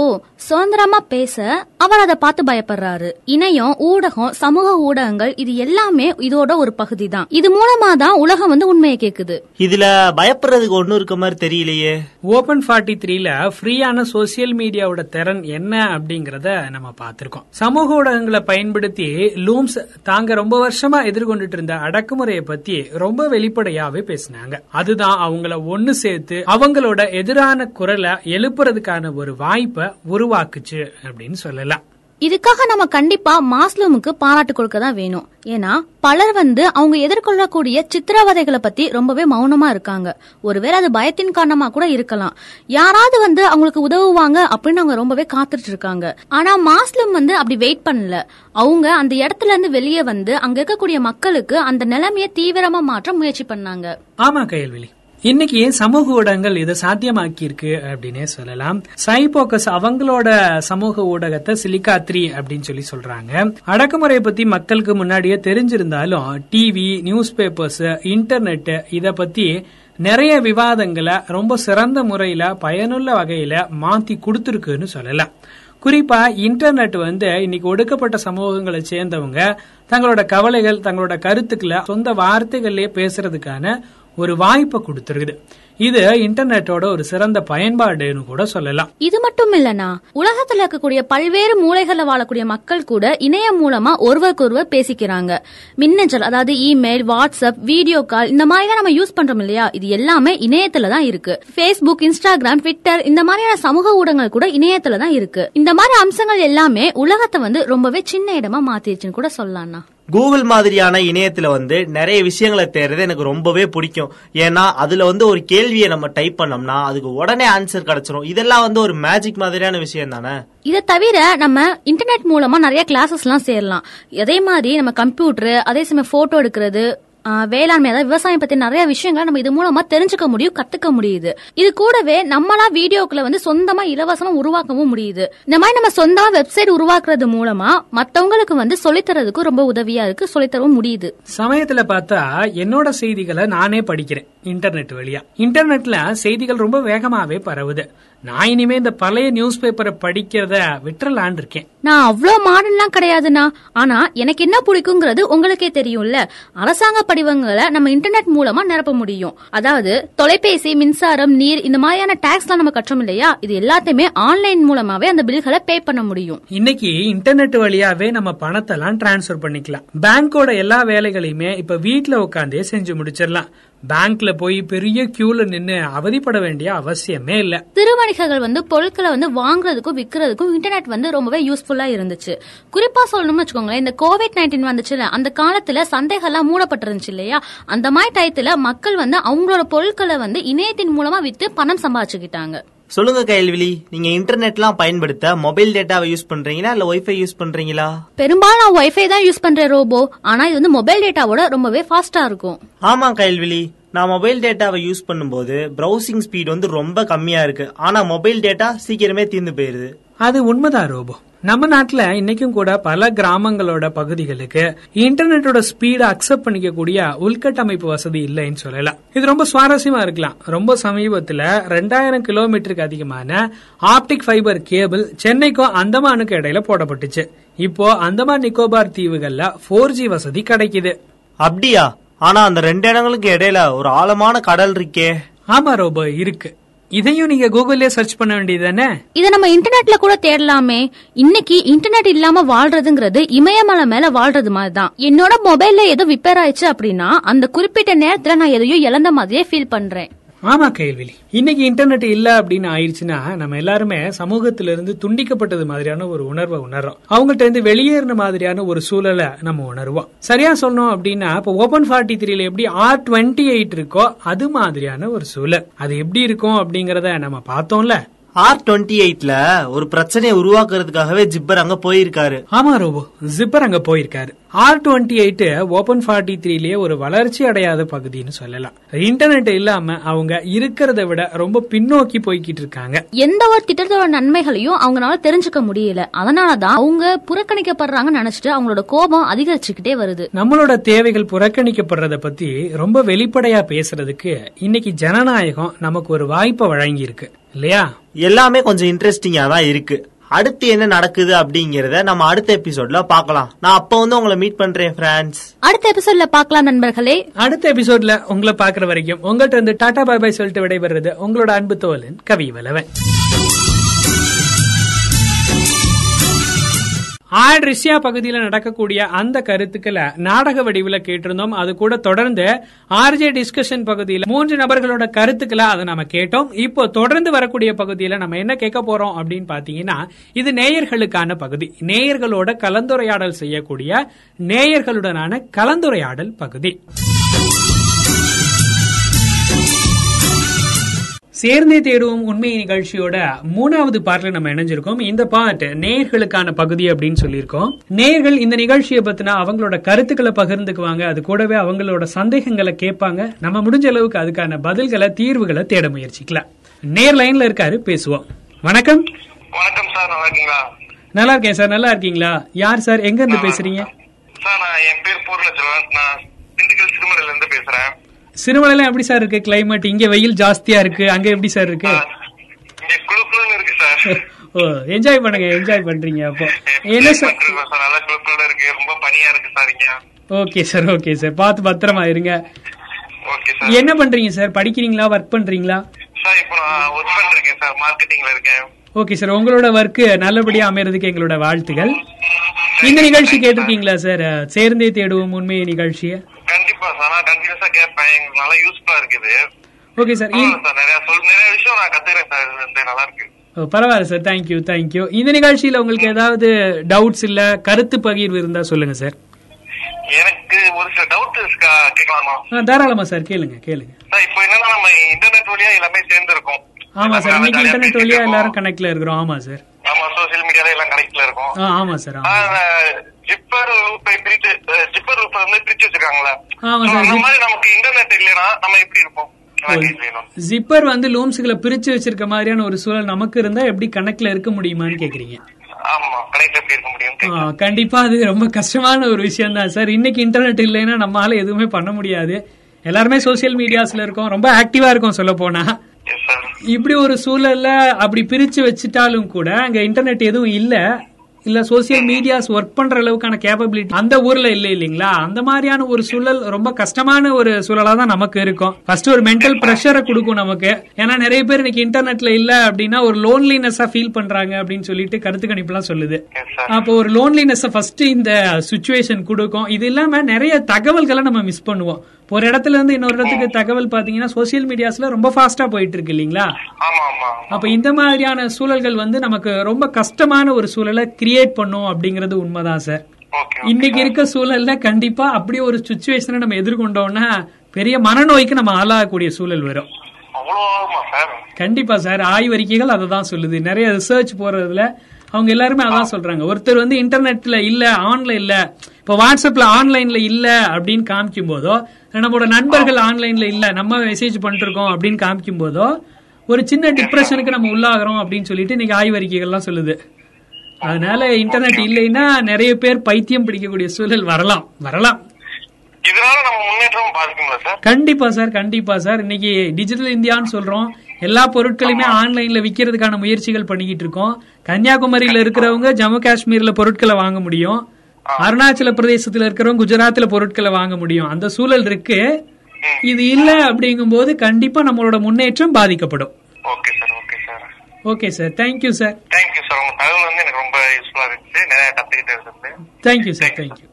சுதந்திரமா பேச அவர் அதை பார்த்து பயப்படுறாரு. இணையம் ஊடகம் சமூக ஊடகங்கள் இது எல்லாமே இதோட ஒரு பகுதி தான் இது மூலமா தான் உலகம் வந்து உண்மையை கேக்குது. இதுல பயப்படுறதுக்கு ஒண்ணும் இருக்க மாதிரி தெரியலையே. ஓபன் ஃபார்ட்டி த்ரீல ஃப்ரீயான சோசியல் மீடியாவோட திறன் என்ன அப்படிங்கறத நம்ம பார்த்திருக்கோம். சமூக ஊடகங்களை பயன்படுத்தி லூம்ஸ் தாங்க ரொம்ப வருஷமா எதிர்கொண்டுட்டு இருந்த அடக்குமுறையை பத்தி ரொம்ப வெளிப்படையாவே பேசினாங்க. அதுதான் அவங்கள ஒண்ணு சேர்த்து அவங்களோட எதிரான குரலை எழுப்புறதுக்கான ஒரு வாய்ப்பை உருவாக்குச்சு அப்படின்னு சொல்லலாம். இதுக்காக நம்ம கண்டிப்பா மாஸ்லூமுக்கு பாராட்டு கொடுக்க தான் வேணும். ஏன்னா பலர் வந்து அவங்க எதிர்கொள்ளக்கூடிய சித்திரவதைகளை பத்தி ரொம்பவே மௌனமா இருக்காங்க. ஒருவேளை அது பயத்தின் காரணமா கூட இருக்கலாம். யாராவது வந்து அவங்களுக்கு உதவுவாங்க அப்படின்னு அவங்க ரொம்பவே காத்துட்டு இருக்காங்க. ஆனா மாஸ்லூம் வந்து அப்படி வெயிட் பண்ணல. அவங்க அந்த இடத்துல இருந்து வெளியே வந்து அங்க இருக்கக்கூடிய மக்களுக்கு அந்த நிலைமையை தீவிரமா மாற்ற முயற்சி பண்ணாங்க. ஆமா கையல்வெளி இன்னைக்கு சமூக ஊடகங்கள் இதை சாத்தியமாக்கி இருக்கு அப்படின்னே சொல்லலாம். சைபோக்கஸ் அவங்களோட சமூக ஊடகத்தை சிலிக்கா த்ரீ அப்படின்னு சொல்லி சொல்றாங்க. அடக்குமுறையை பத்தி மக்களுக்கு முன்னாடியே தெரிஞ்சிருந்தாலும் டிவி நியூஸ் பேப்பர்ஸ் இன்டர்நெட் இத பத்தி நிறைய விவாதங்களை ரொம்ப சிறந்த முறையில பயனுள்ள வகையில மாத்தி கொடுத்துருக்குன்னு சொல்லலாம். குறிப்பா இன்டர்நெட் வந்து இன்னைக்கு ஒடுக்கப்பட்ட சமூகங்களை சேர்ந்தவங்க தங்களோட கவலைகள் தங்களோட கருத்துக்களை சொந்த வார்த்தைகள்லயே பேசுறதுக்கான ஒரு வாய்ப்பை கொடுத்துருக்குது. இது இன்டர்நெட்டோட ஒரு சிறந்த பயன்பாடுன்னு கூட சொல்லலாம். இது மட்டும் இல்லனா உலகத்துல இருக்கக்கூடிய பல்வேறு மூலைகள்ல வாழக்கூடிய மக்கள் கூட இணையம் மூலமா ஒருவருக்கொருவர் பேசிக்கிறாங்க. மின்னஞ்சல் அதாவது இமெயில் வாட்ஸ்அப் வீடியோ கால் இந்த மாதிரி நம்ம யூஸ் பண்றோம் இல்லையா? இது எல்லாமே இணையத்துல தான் இருக்கு. ஃபேஸ்புக் இன்ஸ்டாகிராம் ட்விட்டர் இந்த மாதிரியான சமூக ஊடகங்கள் கூட இணையத்துல தான் இருக்கு. இந்த மாதிரி அம்சங்கள் எல்லாமே உலகத்தை வந்து ரொம்பவே சின்ன இடமா மாத்திருச்சுன்னு கூட சொல்லலாம்னா கூகுள் மாதிரியான இணையத்துல வந்து நிறைய விஷயங்களை தேடுறது எனக்கு ரொம்பவே பிடிக்கும். ஏன்னா அதுல வந்து ஒரு கேள்வியை நம்ம டைப் பண்ணோம்னா அதுக்கு உடனே ஆன்சர் கிடைச்சிரும். இதெல்லாம் வந்து ஒரு மேஜிக் மாதிரியான விஷயம் தானே? இதை தவிர நம்ம இன்டர்நெட் மூலமா நிறைய கிளாஸஸ் எல்லாம் சேரலாம். அதே மாதிரி நம்ம கம்ப்யூட்டர் அதே சமயம் போட்டோ எடுக்கிறது வேளாண்மை அதாவது விவசாயம் பத்தி நிறைய விஷயங்களை நம்ம இது மூலமா தெரிஞ்சுக்க முடியும் கத்துக்க முடியுது. இது கூடவே நம்மளா வீடியோக்களை வந்து சொந்தமா இலவசமா உருவாக்கவும் முடியுது. இந்த மாதிரி நம்ம சொந்தமா வெப்சைட் உருவாக்குறது மூலமா மத்தவங்களுக்கு வந்து சொல்லித்தரதுக்கும் ரொம்ப உதவியா இருக்கு சொல்லித்தரவும் முடியுது. சமயத்துல பார்த்தா என்னோட செய்திகளை நானே படிக்கிறேன் இன்டர்நெட் வழியா. இன்டர்நெட்ல செய்திகள் ரொம்ப வேகமாவே பரவுது. நான் இனிமே இந்த பழைய நியூஸ் பேப்பரை படிக்கிறத விட்டுறலான் இருக்கேன் நான் அவ்வளோ மாடர்ன்லாம் கிடையாதுண்ணா. ஆனா எனக்கு என்ன பிடிக்குங்கிறது உங்களுக்கே தெரியும்ல. அரசாங்க படிவங்களை நம்ம இன்டர்நெட் மூலமா நிரப்ப முடியும். அதாவது தொலைபேசி மின்சாரம் நீர் இந்த மாதிரியான டாக்ஸ்லாம் நம்ம கட்டுறோம் இல்லையா? இது எல்லாத்தையுமே ஆன்லைன் மூலமாவே அந்த பில்களை பே பண்ண முடியும். இன்னைக்கு இன்டர்நெட் வழியாவே நம்ம பணத்தெல்லாம் டிரான்ஸ்ஃபர் பண்ணிக்கலாம். பேங்கோட எல்லா வேலைகளையுமே இப்ப வீட்ல உட்காந்தே செஞ்சு முடிச்சிடலாம். பேங்க்ல போய் பெரிய கியூல நின்னு அவதிப்பட வேண்டிய அவசியமே இல்ல. திருவணிகர்கள் வந்து பொருட்களை வந்து வாங்குறதுக்கும் விற்கிறதுக்கும் இன்டர்நெட் வந்து ரொம்பவே யூஸ்ஃபுல்லா இருந்துச்சு. குறிப்பா சொல்லணும்னு வச்சுக்கோங்களேன் இந்த கோவிட் நைன்டீன் வந்துச்சுல அந்த காலத்துல சந்தைகள்லாம் மூடப்பட்டிருந்துச்சு இல்லையா? அந்த மாதிரி டயத்துல மக்கள் வந்து அவங்களோட பொருட்களை வந்து இணையத்தின் மூலமா வித்து பணம் சம்பாதிச்சுக்கிட்டாங்க. சொல்லுங்க கையல்விழி நீங்க இன்டர்நெட்லாம் பயன்படுத்த மொபைல் டேட்டாவை யூஸ் பண்றீங்களா இல்ல ஒய்ஃபை யூஸ் பண்றீங்களா? பெரும்பாலும் நான் ஒய்ஃபை தான் யூஸ் பண்றேன் ரோபோ. ஆனா இது வந்து மொபைல் டேட்டாவோட ரொம்பவே ஃபாஸ்டா இருக்கும். ஆமா கையல்விழி நான் மொபைல் டேட்டாவை யூஸ் பண்ணும்போது பிரவுசிங் ஸ்பீட் வந்து ரொம்ப கம்மியா இருக்கு. ஆனா மொபைல் டேட்டா சீக்கிரமே தீர்ந்து போயிருது. அது உண்மைதான் ரோபோ. நம்ம நாட்டுல இன்னைக்கும் கூட பல கிராமங்களோட பகுதிகளுக்கு இன்டர்நெட்டோட ஸ்பீட அக்செப்ட் பண்ணிக்கக்கூடிய உள்கட்டமைப்பு வசதி இல்லைன்னு சொல்லலாம். இது ரொம்ப சுவாரஸ்யமா இருக்கலாம். ரொம்ப சமீபத்துல ரெண்டாயிரம் கிலோமீட்டருக்கு அதிகமான ஆப்டிக் ஃபைபர் கேபிள் சென்னைக்கும் அந்தமானுக்கு இடையில போடப்பட்டுச்சு. இப்போ அந்தமான் நிக்கோபார் தீவுகள்ல போர் ஜி வசதி கிடைக்குது. அப்படியா? ஆனா அந்த ரெண்டு இடங்களுக்கு இடையில ஒரு ஆழமான கடல் இருக்கே. ஆமா ரோபோ இருக்கு. இதையும் நீங்க கூகுள்ல சர்ச் பண்ண வேண்டியது தானே? இத நம்ம இன்டர்நெட்ல கூட தேடலாமே. இன்னைக்கு இன்டர்நெட் இல்லாம வாழ்றதுங்கிறது இமயமலை மேல வாழ்றது மாதிரி தான் என்னோட மொபைல்ல ஏதோ ரிப்பேர் ஆயிடுச்சு அப்படின்னா அந்த குறிப்பிட்ட நேரத்துல நான் எதையோ இழந்த மாதிரியே ஃபீல் பண்றேன். ஆமா கேள்வி இன்னைக்கு இன்டர்நெட் இல்ல அப்படின்னு ஆயிடுச்சுன்னா நம்ம எல்லாருமே சமூகத்திலிருந்து இருந்து துண்டிக்கப்பட்டது மாதிரியான ஒரு உணர்வை உணர்றோம். அவங்கள்ட்ட இருந்து வெளியேறின மாதிரியான ஒரு சூழலை நம்ம உணர்வோம். சரியா சொன்னோம் அப்படின்னா இப்போ ஓபன் ஃபார்ட்டி த்ரீல எப்படி ஆர் டுவெண்ட்டி எயிட் இருக்கோ அது மாதிரியான ஒரு சூழல். அது எப்படி இருக்கும் அப்படிங்கறத நம்ம பார்த்தோம்ல. ஆர் டுவெண்ட்டி எயிட்ல ஒரு பிரச்சனையை உருவாக்குறதுக்காகவே ஜிப்பர் அங்க போயிருக்காரு. ஆமா ரோபோ. ஜிப்பர் அங்க போயிருக்காரு. R twenty eight open forty த்ரீலயே ஒரு வளர்ச்சி அடையாத பகுதின்னு சொல்லலாம். இன்டர்நெட் இல்லாம அவங்க இருக்கிறத விட ரொம்ப பின்னோக்கி போய்கிட்டு இருக்காங்க. எந்த ஒரு திட்டத்தோட நன்மைகளையும் அவங்களால தெரிஞ்சுக்க முடியல. அதனாலதான் அவங்க புறக்கணிக்கப்படுறாங்கன்னு நினைச்சிட்டு அவங்களோட கோபம் அதிகரிச்சுக்கிட்டே வருது. நம்மளோட தேவைகள் புறக்கணிக்கப்படுறத பத்தி ரொம்ப வெளிப்படையா பேசுறதுக்கு இன்னைக்கு ஜனநாயகம் நமக்கு ஒரு வாய்ப்பை வழங்கி இருக்கு இல்லையா? எல்லாமே கொஞ்சம் இன்ட்ரெஸ்டிங்கா தான் இருக்கு. அடுத்து என்ன நடக்குது அப்படிங்கறத நம்ம அடுத்த எபிசோட்ல பார்க்கலாம். நான் அப்ப வந்து உங்களை மீட் பண்றேன் ஃப்ரெண்ட்ஸ் அடுத்த எபிசோட்ல பார்க்கலாம் நண்பர்களே. அடுத்த எபிசோட்ல உங்களை பாக்குற வரைக்கும் உங்கள்ட்ட இருந்து டாடா பாய் பாய் சொல்லிட்டு விடைபெறுறது உங்களோட அன்பு தோலன் கவி வலவன் ஆட் ரிஷியா பகுதியில் நடக்கக்கூடிய அந்த கருத்துக்களை நாடக வடிவில் கேட்டிருந்தோம். அது கூட தொடர்ந்து ஆர்ஜே டிஸ்கஷன் பகுதியில் மூன்று நபர்களோட கருத்துக்களை அதை நம்ம கேட்டோம். இப்போ தொடர்ந்து வரக்கூடிய பகுதியில் நம்ம என்ன கேட்க போறோம் அப்படின்னு பாத்தீங்கன்னா இது நேயர்களுக்கான பகுதி. நேயர்களோட கலந்துரையாடல் செய்யக்கூடிய நேயர்களுடனான கலந்துரையாடல் பகுதி. சேர்ந்தே தேடுவோம் உண்மை நிகழ்ச்சியோட மூணாவது பார்ட்ல நம்ம இணைஞ்சிருக்கோம். இந்த பார்ட் நேயர்களுக்கான பகுதி அப்படின்னு சொல்லியிருக்கோம். நேயர்கள் இந்த நிகழ்ச்சியை பத்தினா அவங்களோட கருத்துக்களை பகிர்ந்துக்குவாங்க. அது கூடவே அவங்களோட சந்தேகங்களை கேட்பாங்க. நம்ம முடிஞ்ச அளவுக்கு அதுக்கான பதில்களை தீர்வுகளை தேட முயற்சிக்கலாம். நேர் லைன்ல இருக்காரு பேசுவோம். வணக்கம். வணக்கம் சார் நல்லா இருக்கீங்களா? நல்லா இருக்கேன் சார் நல்லா இருக்கீங்களா? யார் சார்? எங்க இருந்து பேசுறீங்க? சார் நான் என் பேர் பூர்ணச்செல்வன் நான் திண்டுக்கல் சிறுமலையில இருந்து பேசுறேன். சிறுமலையில எப்படி சார் இருக்கு கிளைமேட் இங்க வெயில் ஜாஸ்தியா இருக்கு. அங்க எப்படி சார் இருக்கு? ஓ என்ஜாய் பண்ணுங்க என்ஜாய் பண்றீங்க அப்போ. என்ன சார்? ரொம்ப பனியா இருக்கு sir okay sir okay sir பார்த்து பத்திரமா இருங்க. என்ன பண்றீங்க சார் படிக்கிறீங்களா? ஒர்க் பண்றீங்களா? சார் இப்போ நான் ஒர்க் பண்ணிருக்கேன் சார் மார்க்கெட்டிங்ல இருக்கேன். ஓகே சார் உங்களோட ஒர்க் நல்லபடியா அமையறதுக்கு எங்களோட வாழ்த்துகள் இந்த நிகழ்ச்சி கேட்டிருக்கீங்களா சார் சேர்ந்தே தேடுவோம் உண்மையை நிகழ்ச்சியை. கண்டிப்பா சார் நான் கண்டினியூஸா கேட்பேன் எங்களுக்கு நல்லா யூஸ்ஃபுல்லா இருக்குது. ஓகே சார் சார் நிறைய சொல் நிறைய விஷயம் நான் கத்துக்கிறேன் சார் இருந்து நல்லா இருக்கு. பரவாயில்ல சார் தேங்க்யூ தேங்க்யூ இந்த நிகழ்ச்சியில உங்களுக்கு ஏதாவது டவுட்ஸ் இல்ல கருத்து பகிர்வு இருந்தா சொல்லுங்க சார் எனக்கு ஒரு சில டவுட் கேட்கலாமா? தாராளமா சார் கேளுங்க கேளுங்க. சார் இப்போ என்னன்னா நம்ம இன்டர்நெட் வழியா எல்லாமே சேர்ந்து இருக்கோம் ஆமா சார் இன்னைக்கு இன்டர்நெட் வழியா எல்லாரும் கனெக்ட்ல இருக்கிறோம். ஆமா சார் நம்ம சோசியல் மீடியால எல்லாம் கனெக்ட்ல இருக்கோம். ஆமா சார் ஆமா ஜிப்பர் லூப்பை பிரிச்சு ஜிப்பர் லூப்பை வந்து பிரிச்சு வச்சிருக்காங்களா அந்த மாதிரி நமக்கு இன்டர்நெட் இல்லைன்னா நம்ம எப்படி இருப்போம்? ஜிப்பர் வந்து லூம்ஸ்களை பிரிச்சு வச்சிருக்க மாதிரியான ஒரு சூழல் நமக்கு இருந்தா எப்படி கணக்குல இருக்க முடியுமான்னு கேக்குறீங்க? கண்டிப்பா அது ரொம்ப கஷ்டமான ஒரு விஷயம் தான் சார். இன்னைக்கு இன்டர்நெட் இல்லைன்னா நம்மளால எதுவுமே பண்ண முடியாது. எல்லாருமே சோசியல் மீடியாஸ்ல இருக்கோம். ரொம்ப ஆக்டிவா இருக்கோம் சொல்ல போனா இப்படி ஒரு சூழல்ல அப்படி பிரிச்சு வச்சுட்டாலும் கூட அங்க இன்டர்நெட் எதுவும் இல்ல. இல்ல சோசியல் மீடியாஸ் ஒர்க் பண்ற அளவுக்கான கேப்பபிலிட்டி அந்த ஊர்ல இல்ல இல்லீங்களா? அந்த மாதிரியான ஒரு சூழல் ரொம்ப கஷ்டமான ஒரு சூழலா தான் நமக்கு இருக்கும். ஃபர்ஸ்ட் ஒரு மென்டல் ப்ரெஷரை கொடுக்கும் நமக்கு. ஏன்னா நிறைய பேர் இன்னைக்கு இன்டர்நெட்ல இல்ல அப்படின்னா ஒரு லோன்லினஸா ஃபீல் பண்றாங்க அப்படின்னு சொல்லிட்டு கருத்து கணிப்புலாம் சொல்லுது. அப்போ ஒரு லோன்லினஸ் ஃபர்ஸ்ட் இந்த சுச்சுவேஷன் கொடுக்கும். இது இல்லாம நிறைய தகவல்களை நம்ம மிஸ் பண்ணுவோம். ஒரு இடத்துல இருந்து இன்னொரு இடத்துக்கு தகவல் பாத்தீங்கன்னா சோசியல் மீடியாஸ்ல ரொம்ப ஃபாஸ்டா போயிட்டு இருக்கு இல்லீங்களா அப்ப இந்த மாதிரியான சூழல்கள் வந்து நமக்கு ரொம்ப கஷ்டமான ஒரு சூழலை கிரியேட் பண்ணும் அப்படிங்கறது உண்மைதான் சார் இன்னைக்கு இருக்க சூழல்ல கண்டிப்பா அப்படி ஒரு சுச்சுவேஷனை நம்ம எதிர்கொண்டோம்னா பெரிய மனநோய்க்கு நம்ம ஆளாகக்கூடிய சூழல் வரும். கண்டிப்பா சார் ஆய்வறிக்கைகள் அதை தான் சொல்லுது. நிறைய ரிசர்ச் போறதுல அவங்க எல்லாருமே அதான் சொல்றாங்க. ஒருத்தர் வந்து இன்டர்நெட்ல இல்ல ஆன்லைன்ல இப்ப வாட்ஸ்அப்ல ஆன்லைன்ல இல்ல அப்படின்னு காமிக்கும் போதோ நம்மளோட நண்பர்கள் ஆன்லைன்ல இல்ல நம்ம மெசேஜ் பண்ணிட்டு இருக்கோம் அப்படின்னு காமிக்கும் போதோ ஒரு சின்ன டிப்ரெஷனுக்கு நம்ம உள்ளாகிறோம் அப்படின்னு சொல்லிட்டு இன்னைக்கு ஆய்வறிக்கைகள்லாம் சொல்லுது. அதனால இன்டர்நெட் இல்லைன்னா நிறைய பேர் பைத்தியம் பிடிக்கக்கூடிய சூழல் வரலாம். வரலாம். கண்டிப்பா சார் கண்டிப்பா சார். இன்னைக்கு டிஜிட்டல் இந்தியான்னு சொல்றோம். எல்லா பொருட்களையுமே ஆன்லைன்ல விக்கிறதுக்கான முயற்சிகள் பண்ணிக்கிட்டு இருக்கோம். கன்னியாகுமரியில இருக்கிறவங்க ஜம்மு காஷ்மீர்ல பொருட்களை வாங்க முடியும். அருணாச்சல பிரதேசத்துல இருக்கிறவங்க குஜராத்ல பொருட்களை வாங்க முடியும். அந்த சூழல் இருக்கு. இது இல்ல அப்படிங்கும்போது கண்டிப்பா நம்மளோட முன்னேற்றம் பாதிக்கப்படும். Okay sir okay sir okay sir thank you sir thank you sir உங்க தகவல் வந்து எனக்கு ரொம்ப யூஸ்ஃபுல்லா இருந்துச்சு. நிறைய கத்துக்கிட்டு இருக்கு தேங்க்யூ சார் தேங்க்யூ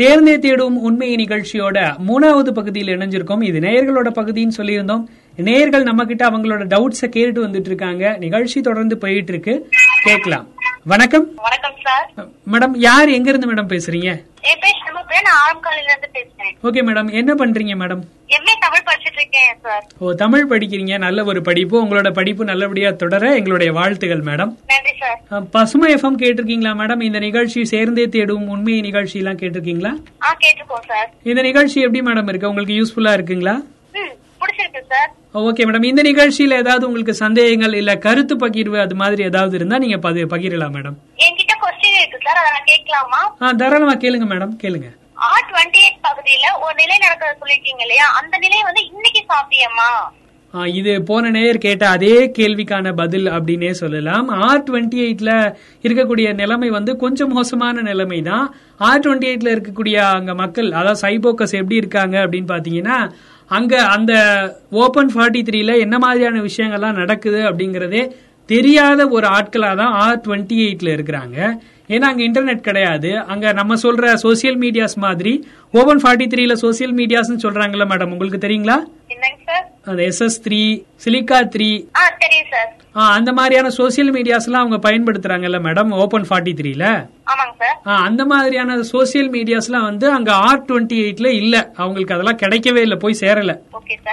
சேர்ந்தே தேடும் உண்மை நிகழ்ச்சியோட மூணாவது பகுதியில் இணைஞ்சிருக்கோம். இது நேயர்களோட பகுதின்னு சொல்லியிருந்தோம். நேயர்கள் நம்ம கிட்ட அவங்களோட டவுட்ஸ கேட்டுட்டு வந்துட்டு இருக்காங்க நிகழ்ச்சி தொடர்ந்து போயிட்டு இருக்கு கேட்கலாம். வணக்கம். வணக்கம் சார் மேடம் யார் எங்க இருந்து மேடம் பேசுறீங்க? என் பேர் சிவ பேசுறேன் நான் ஆரம்காலையில இருந்து பேசுறேன். ஓகே மேடம் என்ன பண்றீங்க மேடம் எம்ஏ தமிழ் படிச்சிட்டு இருக்கேன் சார் ஓ தமிழ் படிக்கிறீங்க. நல்ல ஒரு படிப்பு. உங்களோட படிப்பு நல்லபடியா தொடர எங்களுடைய வாழ்த்துகள் மேடம் நன்றி சார் பசுமை எஃப்எம் கேட்டிருக்கீங்களா மேடம் இந்த நிகழ்ச்சி சேர்ந்தே தேடும் உண்மை நிகழ்ச்சி எல்லாம் கேட்டிருக்கீங்களா? ஆ கேட்டிருக்கோம் சார் இந்த நிகழ்ச்சி எப்படி மேடம் இருக்கு? உங்களுக்கு யூஸ்ஃபுல்லா இருக்குங்களா? ஓகே மேடம் இந்த நிகழ்ச்சியில ஏதாவது உங்களுக்கு சந்தேகங்கள் இல்ல கருத்து பகிர்வு அது மாதிரி ஏதாவது இருந்தா நீங்க பகிரலாம் மேடம் என்கிட்ட கொஸ்டின் இருக்கு சார். அதை நான் கேட்கலாமா? ஆ தாராளமா கேளுங்க மேடம் கேளுங்க. ஆர் டுவெண்ட்டி எயிட் பகுதியில ஒரு நிலை நடக்கிறத சொல்லிருக்கீங்க இல்லையா? அந்த நிலை வந்து இன்னைக்கு சாத்தியமா? இது போன நேயர் கேட்ட அதே கேள்விக்கான பதில் அப்படின்னே சொல்லலாம். ஆர் டுவெண்ட்டி எயிட்ல இருக்கக்கூடிய நிலைமை வந்து கொஞ்சம் மோசமான நிலைமை தான். ஆர் டுவெண்ட்டி எயிட்ல இருக்கக்கூடிய அங்க மக்கள் அதாவது சைபோக்கஸ் எப்படி இருக்காங்க அப்படின்னு பாத்தீங்கன்னா அங்க அந்த ஓபன் ஃபார்ட்டி த்ரீல என்ன மாதிரியான விஷயங்கள்லாம் நடக்குது அப்படிங்கறதே தெரியாத ஒரு ஆட்களா தான் ஆர் டுவெண்ட்டி எயிட்ல இருக்கிறாங்க. ஏன்னா அங்க இன்டர்நெட் கிடையாது. அங்க நம்ம சொல்ற சோசியல் மீடியாஸ் மாதிரி ஓபன் ஃபார்ட்டி த்ரீல சோசியல் மீடியாஸ்னு சொல்றாங்கல்ல மேடம் உங்களுக்கு தெரியுங்களா? அந்த எஸ்எஸ் த்ரீ சிலிக்கா த்ரீ அந்த மாதிரியான சோசியல் மீடியாஸ் எல்லாம் அவங்க பயன்படுத்துறாங்கல்ல மேடம் ஓபன் ஃபார்ட்டி த்ரீல அந்த மாதிரியான சோசியல் மீடியாஸ்லாம் வந்து அங்க ஆர் டுவெண்ட்டி எயிட்ல இல்ல. அவங்களுக்கு அதெல்லாம் கிடைக்கவே இல்ல போய் சேரல.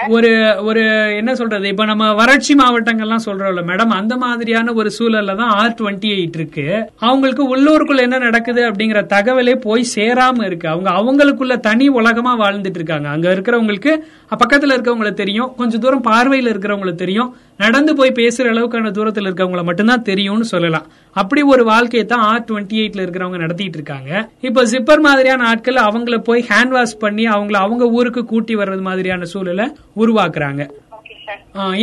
ஒரு ஒரு என்ன சொல்றது இப்ப நம்ம வறட்சி மாவட்டங்கள்லாம் சொல்றோம்ல மேடம் அந்த மாதிரியான ஒரு சூழல்ல தான் ஆர் டுவெண்ட்டி எயிட் இருக்கு. அவங்களுக்கு உள்ளூருக்குள்ள என்ன நடக்குது அப்படிங்கிற தகவலே போய் சேராம இருக்கு. அவங்க அவங்களுக்குள்ள தனி உலகமா வாழ்ந்துட்டு இருக்காங்க. அங்க இருக்கிறவங்களுக்கு பக்கத்துல இருக்கவங்களுக்கு தெரியும். கொஞ்சம் தூரம் பார்வையில இருக்கிறவங்களுக்கு தெரியும். நடந்து போய் பேசுற அளவுக்கான தூரத்துல இருக்கவங்கள மட்டும்தான் தெரியும்னு சொல்லலாம். அப்படி ஒரு வாழ்க்கையை தான் ஆர் டுவெண்ட்டி எயிட்ல இருக்கிறவங்க நடத்திட்டு இருக்காங்க. இப்ப ஜிப்பர் மாதிரியான ஆட்கள் அவங்கள போய் ஹேண்ட் வாஷ் பண்ணி அவங்கள அவங்க ஊருக்கு கூட்டி வர்றது மாதிரியான சூழலை உருவாக்குறாங்க.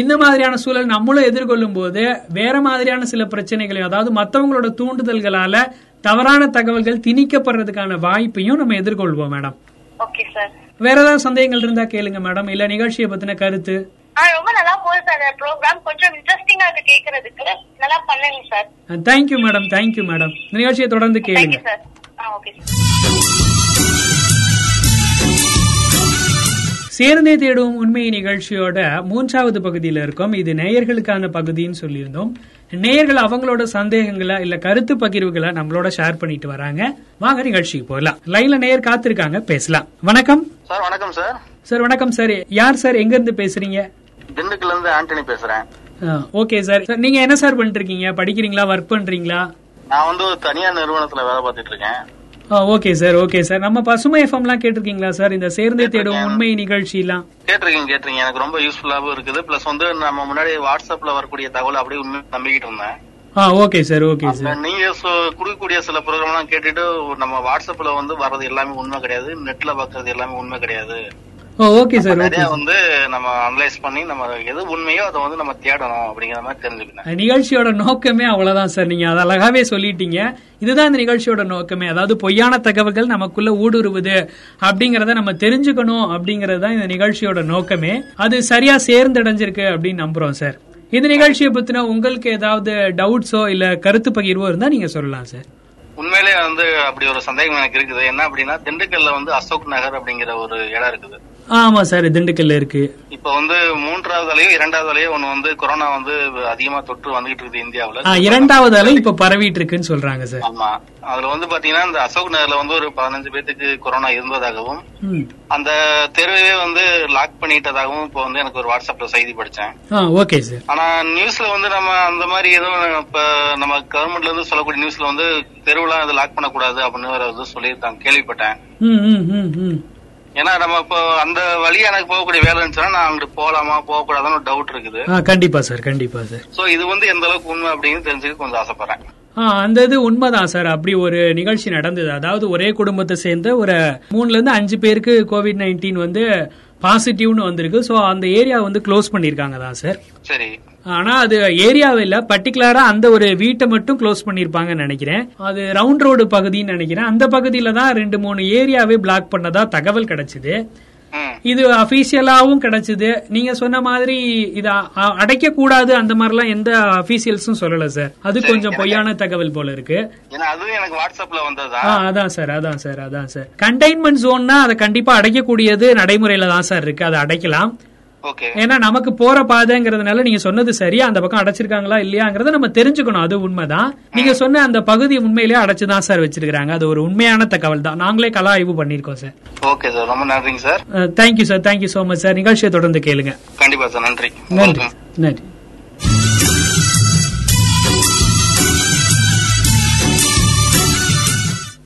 இந்த மாதிரியான சூழல் நம்மளும் எதிர்கொள்ளும் போது வேற மாதிரியான சில பிரச்சனைகளையும் அதாவது மத்தவங்களோட தூண்டுதல்களால தவறான தகவல்கள் திணிக்கப்படுறதுக்கான வாய்ப்பையும் நம்ம எதிர்கொள்வோம் மேடம் ஓகே சார் வேற ஏதாவது சந்தேகங்கள் இருந்தா கேளுங்க மேடம் இல்ல நிகழ்ச்சியை பத்தின கருத்து? ரொம்ப நல்லா போகுது சார் ப்ரோக்ராம் கொஞ்சம் இன்ட்ரெஸ்டிங்கா இருக்கு கேக்குறதுக்கு. நல்லா பண்ணுங்க sir thank you madam thank you madam நிகழ்ச்சியை தொடர்ந்து கேளுங்க. சார் ஓகே சார் சேர்ந்தே தேடும் உண்மை நிகழ்ச்சியோட மூன்றாவது பகுதியில இருக்கோம். இது நேயர்களுக்கான பகுதின்னு சொல்லியிருந்தோம். நேயர்கள் அவங்களோட சந்தேகங்களை இல்ல கருத்து பகிர்வுகளை நம்மளோட ஷேர் பண்ணிட்டு வராங்க. வாங்க நிகழ்ச்சிக்கு போகலாம். லைன்ல நேயர் காத்திருக்காங்க. பேசலாம். வணக்கம். சார் வணக்கம் சார். சார் வணக்கம் சார். யார் சார்? எங்க இருந்து பேசுறீங்க? திண்டுக்கல்ல இருந்து ஆண்டனி பேசுறேன். Okay sir. சார் நீங்க என்ன சார் பண்ணிட்டு இருக்கீங்க? படிக்கிறீங்களா? ஒர்க் பண்றீங்களா? நான் வந்து ஒரு தனியார் நிறுவனத்துல வேலை பார்த்துட்டு இருக்கேன். ஓகே சார் ஓகே சார் நம்ம பசுமை எஃப்எம்லாம் கேட்டிருக்கீங்களா சார் இந்த சேர்ந்தே தேடும் உண்மை நிகழ்ச்சிலாம். கேட்டிருக்கீங்க கேட்டிருக்கீங்க. எனக்கு ரொம்ப யூஸ்ஃபுல்லாவும் இருக்குது. பிளஸ் வந்து நம்ம முன்னாடி வாட்ஸ்அப்ல வரக்கூடிய தகவல் அப்படியே உண்மை நம்பிக்கிட்டு இருந்தேன். ஆ ஓகே சார் ஓகே சார் நீங்க கொடுக்கக்கூடிய சில ப்ரோக்ராம் எல்லாம் கேட்டுட்டு நம்ம வாட்ஸ்அப்ல வந்து வர்றது எல்லாமே உண்மை கிடையாது. நெட்ல பாக்குறது எல்லாமே உண்மை கிடையாது. ஓகே சார் நிறைய வந்து நம்ம அனலைஸ் பண்ணி நம்ம எது உண்மையோ அதை வந்து நம்ம தேடணும் அப்படிங்கிற மாதிரி தெரிஞ்சுக்கிட்டேன். நிகழ்ச்சியோட நோக்கமே அவ்வளவுதான் சார் நீங்க அதை அழகாவே சொல்லிட்டீங்க. இதுதான் இந்த நிகழ்ச்சியோட நோக்கமே. அதாவது பொய்யான தகவல்கள் நமக்குள்ள ஊடுருவுது அப்படிங்கறத நம்ம தெரிஞ்சுக்கணும் அப்படிங்கறது தான் இந்த நிகழ்ச்சியோட நோக்கமே. அது சரியா சேர்ந்தடைஞ்சிருக்கு அப்படின்னு நம்புறோம் சார் இந்த நிகழ்ச்சியை பத்தின உங்களுக்கு ஏதாவது டவுட்ஸோ இல்ல கருத்து பகிர்வோ இருந்தா நீங்க சொல்லலாம் சார் உண்மையிலே வந்து அப்படி ஒரு சந்தேகம் எனக்கு இருக்குது. என்ன அப்படின்னா திண்டுக்கல்ல வந்து அசோக் நகர் அப்படிங்கிற ஒரு இடம் இருக்குது. ஆமா சார் திண்டுக்கல்ல இருக்கு. இப்ப வந்து மூன்றாவது அலையோ இரண்டாவது அலையோ ஒண்ணு வந்து கொரோனா வந்து அதிகமா தொற்று வந்துகிட்டு இருக்குது இந்தியாவுல. இரண்டாவது அலை இப்ப பரவிட்டு இருக்குன்னு சொல்றாங்க சார். ஆமா. அதுல வந்து பாத்தீங்கன்னா இந்த அசோக் நகர்ல வந்து ஒரு பதினஞ்சு பேத்துக்கு கொரோனா இருந்ததாகவும். அந்த தெருவே வந்து லாக் பண்ணிட்டதாகவும் இப்ப வந்து எனக்கு ஒரு வாட்ஸ்அப்ல செய்தி படிச்சேன். Okay sir. ஆனா நியூஸ்ல வந்து நம்ம அந்த மாதிரி எதுவும் இப்ப நம்ம கவர்மெண்ட்ல இருந்து சொல்லக்கூடிய நியூஸ்ல வந்து தெருவுலாம் இது லாக் பண்ணக்கூடாது அப்படின்னு வேற வந்து சொல்லியிருக்காங்க கேள்விப்பட்டேன். ஏன்னா நம்ம இப்போ அந்த வழியா எனக்கு போகக்கூடிய வேலை இருந்துச்சுன்னா நான் அங்கிட்டு போகலாமா போகக்கூடாதான்னு ஒரு டவுட் இருக்குது. கண்டிப்பா சார் கண்டிப்பா சார் சோ இது வந்து எந்த அளவுக்கு உண்மை அப்படின்னு தெரிஞ்சுக்க கொஞ்சம் ஆசைப்படுறேன். அந்த இது உண்மைதான் சார் அப்படி ஒரு நிகழ்ச்சி நடந்தது. அதாவது ஒரே குடும்பத்தை சேர்ந்த ஒரு மூணுல இருந்து அஞ்சு பேருக்கு கோவிட் நைன்டீன் வந்து பாசிட்டிவ்னு வந்திருக்கு. சோ அந்த ஏரியா வந்து க்ளோஸ் பண்ணிருக்காங்க தான் சார் சரி. ஆனா அது ஏரியாவே இல்ல. பர்டிகுலரா அந்த ஒரு வீட்டை மட்டும் க்ளோஸ் பண்ணிருப்பாங்கன்னு நினைக்கிறேன். அது ரவுண்ட் ரோடு பகுதின்னு நினைக்கிறேன். அந்த பகுதியில தான் ரெண்டு மூணு ஏரியாவே பிளாக் பண்ணதா தகவல் கிடைச்சது. இது அபிஷியலாவும் கிடைச்சது. நீங்க சொன்ன மாதிரி இத அடைக்க கூடாது அந்த மாதிரிலாம் எந்த அபிஷியல்ஸும் சொல்லல சார் அது கொஞ்சம் பொய்யான தகவல் போல இருக்கு. எனக்கு வாட்ஸ்அப்ல வந்ததா? ஆ, அதான் சார் அதான் சார் அதான் சார் கண்டெய்ன்மெண்ட் ஜோன்னா அதை கண்டிப்பா அடைக்கக்கூடியது நடைமுறையில தான் சார் இருக்கு. அதை அடைக்கலாம். ஏன்னா நமக்கு போற பாதைங்கிறதுனால நீங்க சொன்னது சரியா அந்த பக்கம் அடைச்சிருக்காங்களா இல்லையாங்கிறத நம்ம தெரிஞ்சுக்கணும். அது உண்மைதான். நீங்க சொன்ன அந்த பகுதி உண்மையிலேயே அடைச்சுதான் சார் வச்சிருக்காங்க அது ஒரு உண்மையான தகவல் தான். நாங்களே கலா ஆய்வு பண்ணிருக்கோம் சார். ஓகே சார் ரொம்ப நன்றிங்க sir thank you sir thank you so much sir நிகழ்ச்சியை தொடர்ந்து கேளுங்க. கண்டிப்பா சார் நன்றி. நன்றி. நன்றி.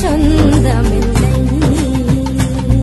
ചൊന്തമില്ല